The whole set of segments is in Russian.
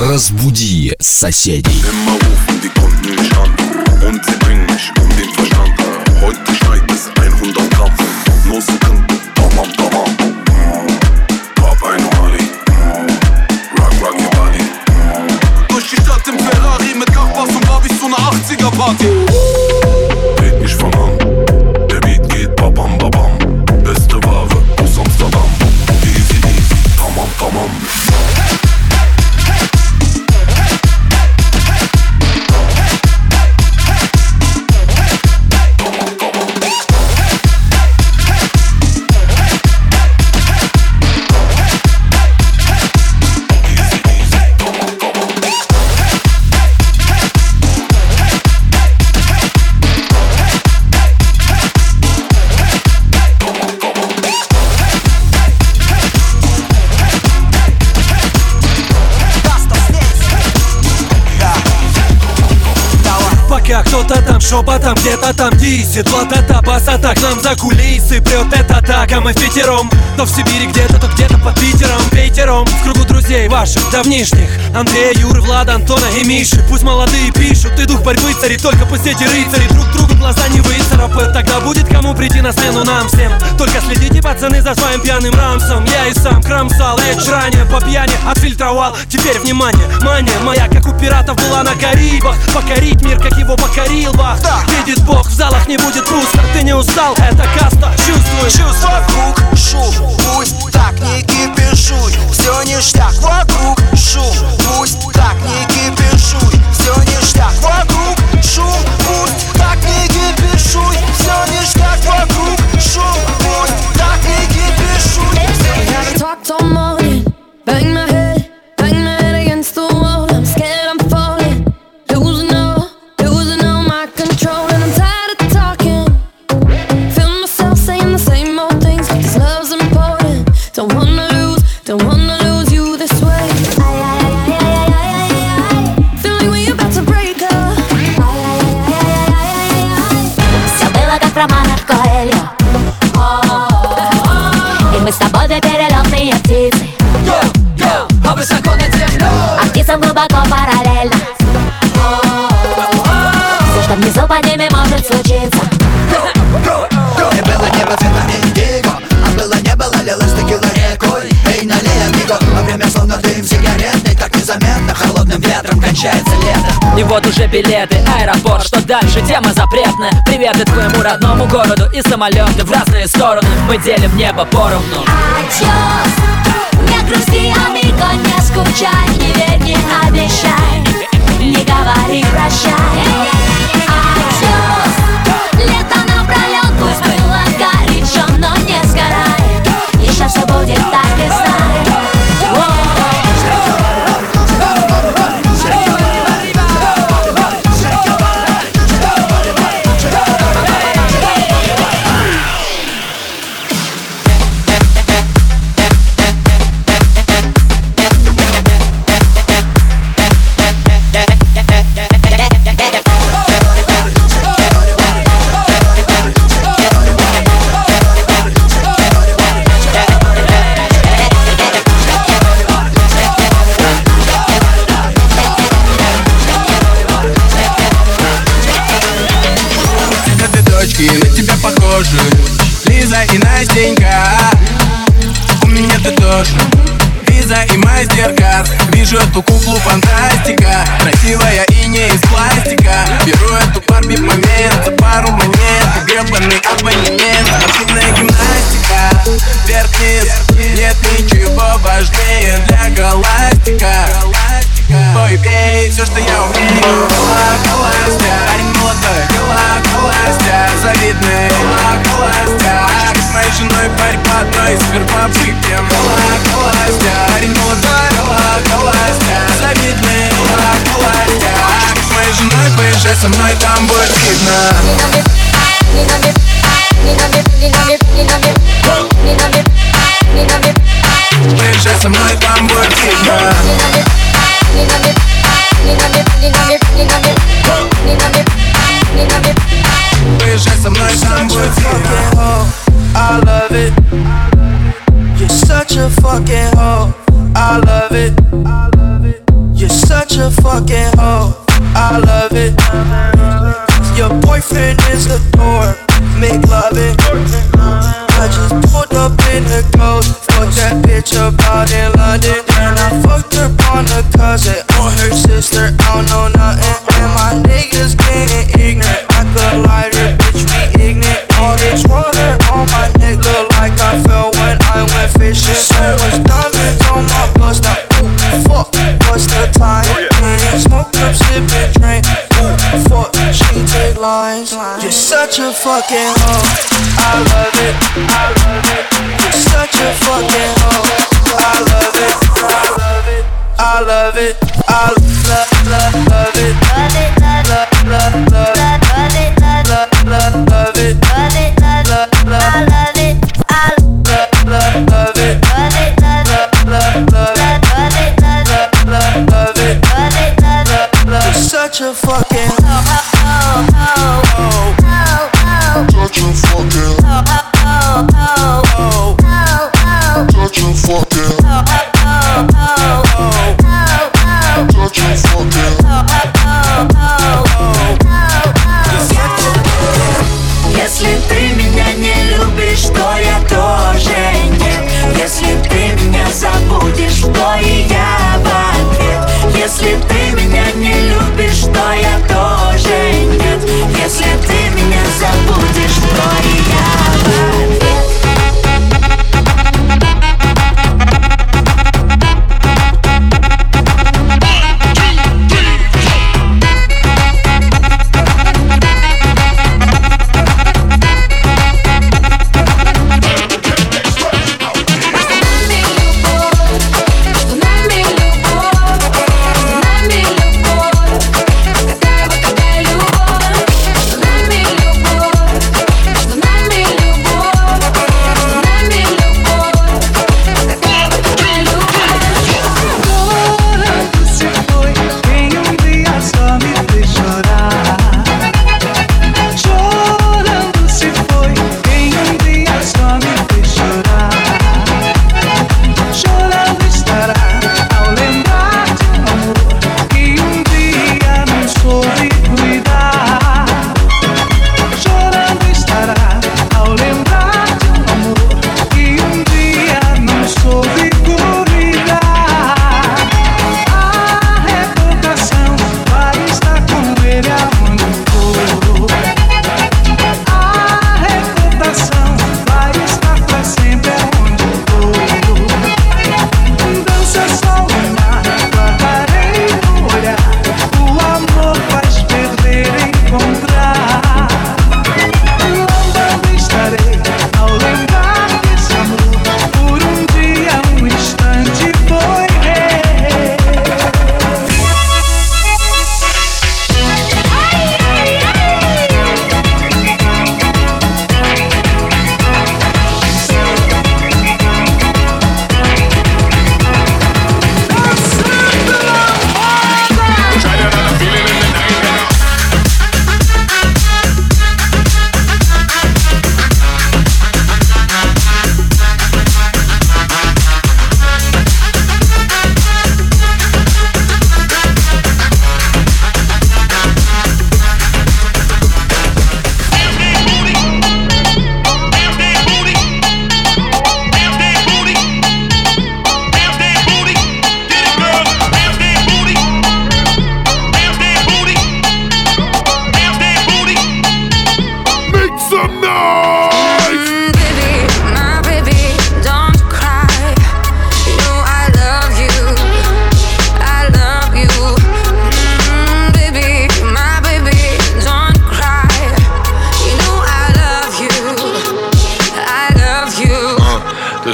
Разбуди соседей. Konnten mich an und sie bringen mich um den Verstand. Где-то там дисит Вот это басата к нам за кулисы Прет так, а мы в пятером То в Сибири где-то, то где-то под Питером. Пейтером в кругу друзей ваших давнишних. Андрея, Юры, Влада, Антона и Миши. Пусть молодые пишут, ты дух борьбы цари Только пусть эти рыцари друг другу глаза не выцарапают Тогда будет кому прийти на смену нам всем. Только следите, пацаны, за своим пьяным рамсом. Я и сам кромсал, речь ранее по пьяни Отфильтровал, теперь внимание, мания моя Как у пиратов была на Карибах. Покорить мир, как его покорил Бах. Видит Бог, в залах не будет пусто. Ты не устал, это каста, чувствуешь? Чувство вокруг шум, пусть так не кипишуй. Все ништяк вокруг шум, пусть так не кипишуй. Все ништяк вокруг шум, пусть так не кипишуй Все ништяк вокруг шум, что внизу под ними может случиться. Не было небо цвета индиго А было не было, лилось текила рекой. Эй, налей, амиго Во время словно дым сигаретный Так незаметно холодным ветром кончается лето. И вот уже билеты, аэропорт, что дальше, тема запретная. Приветы твоему родному городу и самолеты в разные стороны. Мы делим небо поровну. Адьос Не грусти, амиго, не скучай Не верь, не обещай. Не говори прощай две дочки, на тебя похожи. Лиза и Настенька. У меня ты тоже. Лиза и мастер-класс Вижу эту куклу фантастика. Красивая и не из пластика. Беру эту в момент За пару монет Гребаный абонемент. Спортивная гимнастика Вверх-вниз Нет ничего важнее для галактика. Ой, пей все, что я умею. Гологоластя Парень молодой Гологоластя Завидный Гологоластя там будет видно Поезжай со мной, там будет видно Поезжай со мной, там будет видно I love it. You're such a fucking hoe. I love it. You're such a fucking boyfriend is a dork. Make love it. I just pulled up in the ghost. Fucked that bitch up out in London. And I fucked her on a cousin or her sister. I don't know nothing. Such a fucking hoe. I love it. I love it. You're such a fucking hoe. I love it. I love it. I love it. I love, love, it. Love it, love, love, love, love it. Love love, love, it. Love it, love, love, I love it. I love, love, it. Love it, love, love, love it. Love it, love, love, love it. Love it, love, such a fucking hoe, hoe, hoe, hoe, what you for, girl. Uh,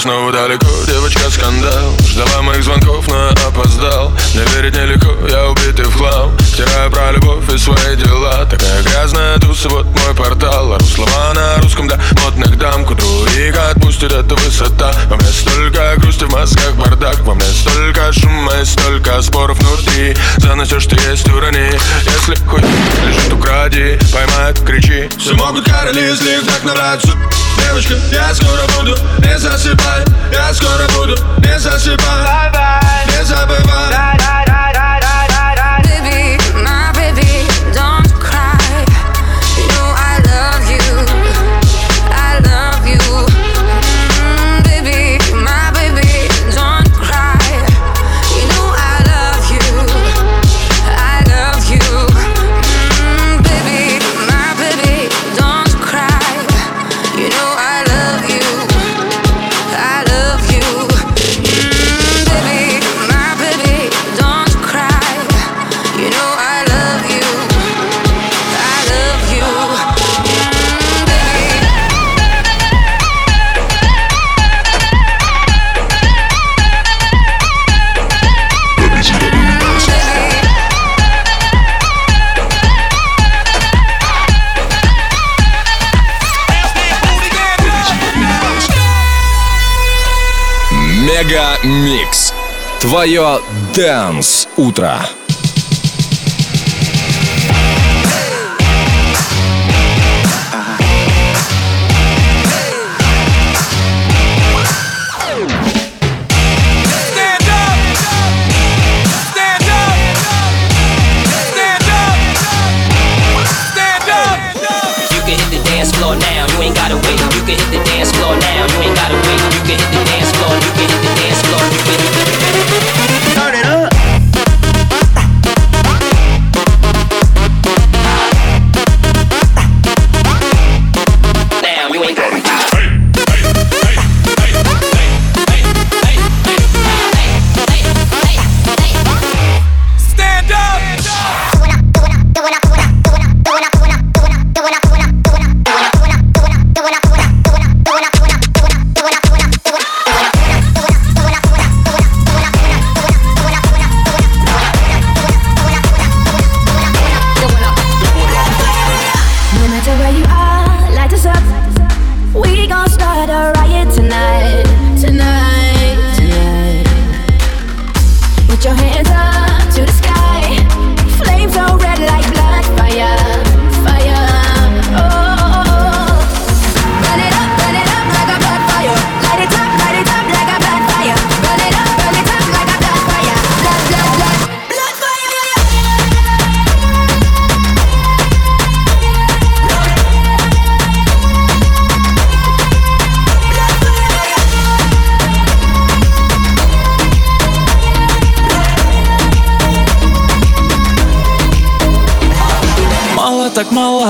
снова далеко, девочка скандал. Ждала моих звонков, но опоздал. Не верить нелегко, я убитый в хлам. Втираю про любовь и свои дела. Такая грязная туса, вот мой портал. Ору слова на русском да модных дам. К утру их отпустит эта высота. Во мне столько грусти в мозгах, бардак. Во мне столько шума и столько споров внутри. За Заносишь ты есть урони. Если хоть лежит укради, поймают, кричи. Все могут короли злих, так набрать девочка, я скоро буду Не засыпай, я скоро буду Не засыпай. Твое Дэнс Утро.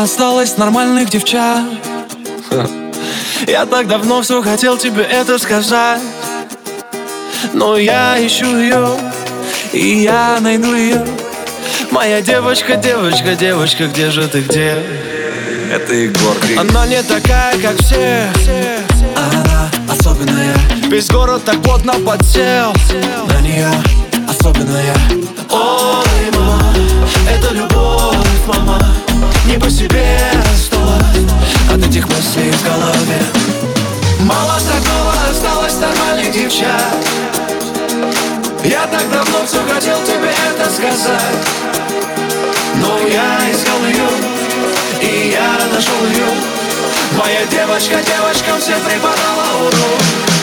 осталось нормальных девчат. Я так давно все хотел тебе это сказать. Но я ищу ее, и я найду ее Моя девочка, девочка, девочка, где же ты, где? Это Егор Она не такая, как все. Она особенная. Весь город так плотно подсел. На нее особенная. Ой, мама, это любовь, мама не по себе. Стало От этих мыслей в голове. Мало знакомо осталось нормальных девчат. Я так давно все хотел тебе это сказать. Но я искал ее И я нашел ее Моя девочка девочкам всем преподала урок.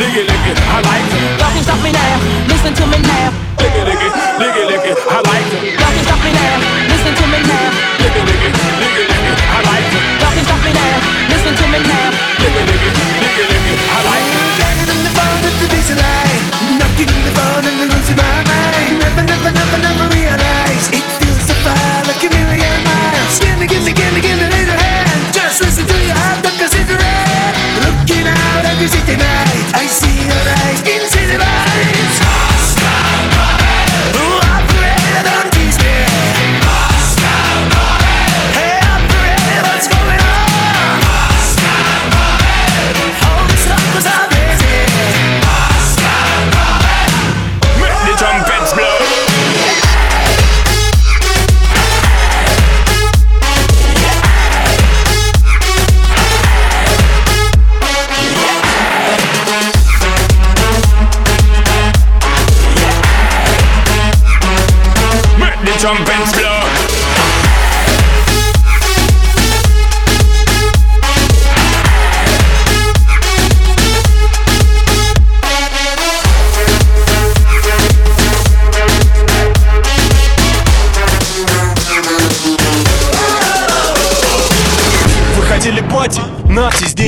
Licky, licky, I like it. Stop me now. Listen to me now.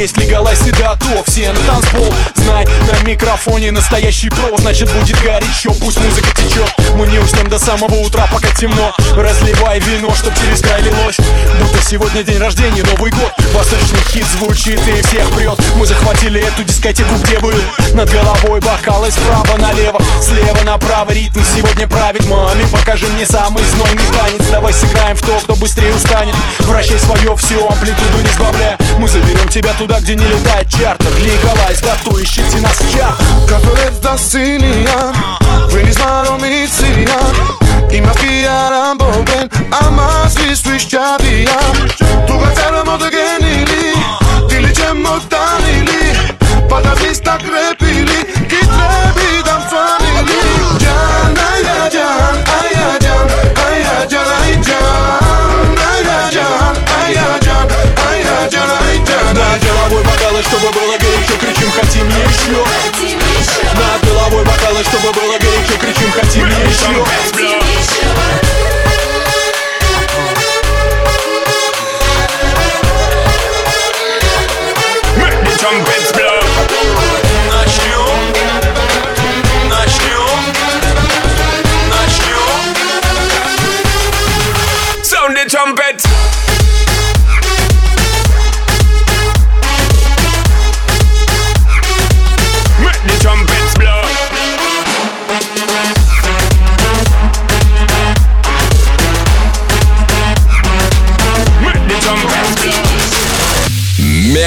Здесь легалайз и готов. Все на танцпол, знай, на микрофоне настоящий про. Значит будет горячо, пусть музыка течет. Мы не уснем до самого утра, пока темно. Разливай вино, чтоб через край лилось Будто сегодня день рождения, Новый год. Восточный хит звучит и всех прет. Мы захватили эту дискотеку, где был Над головой бокалы справа налево Слева направо. Ритм сегодня правит Маме, покажи мне самый знойный танец. Давай сыграем в то, кто быстрее устанет. Вращай свое все, амплитуду не сбавляя. Мы заберем тебя туда, где не летает чартер Легалайз, готовь, ищите нас в чарт Cazzolet da Sicilian Veni smaromician I ma fijaram bogen Ama svi svišćavija Tu ga ceramo da genili Dili ćemo головой бокалы, чтобы было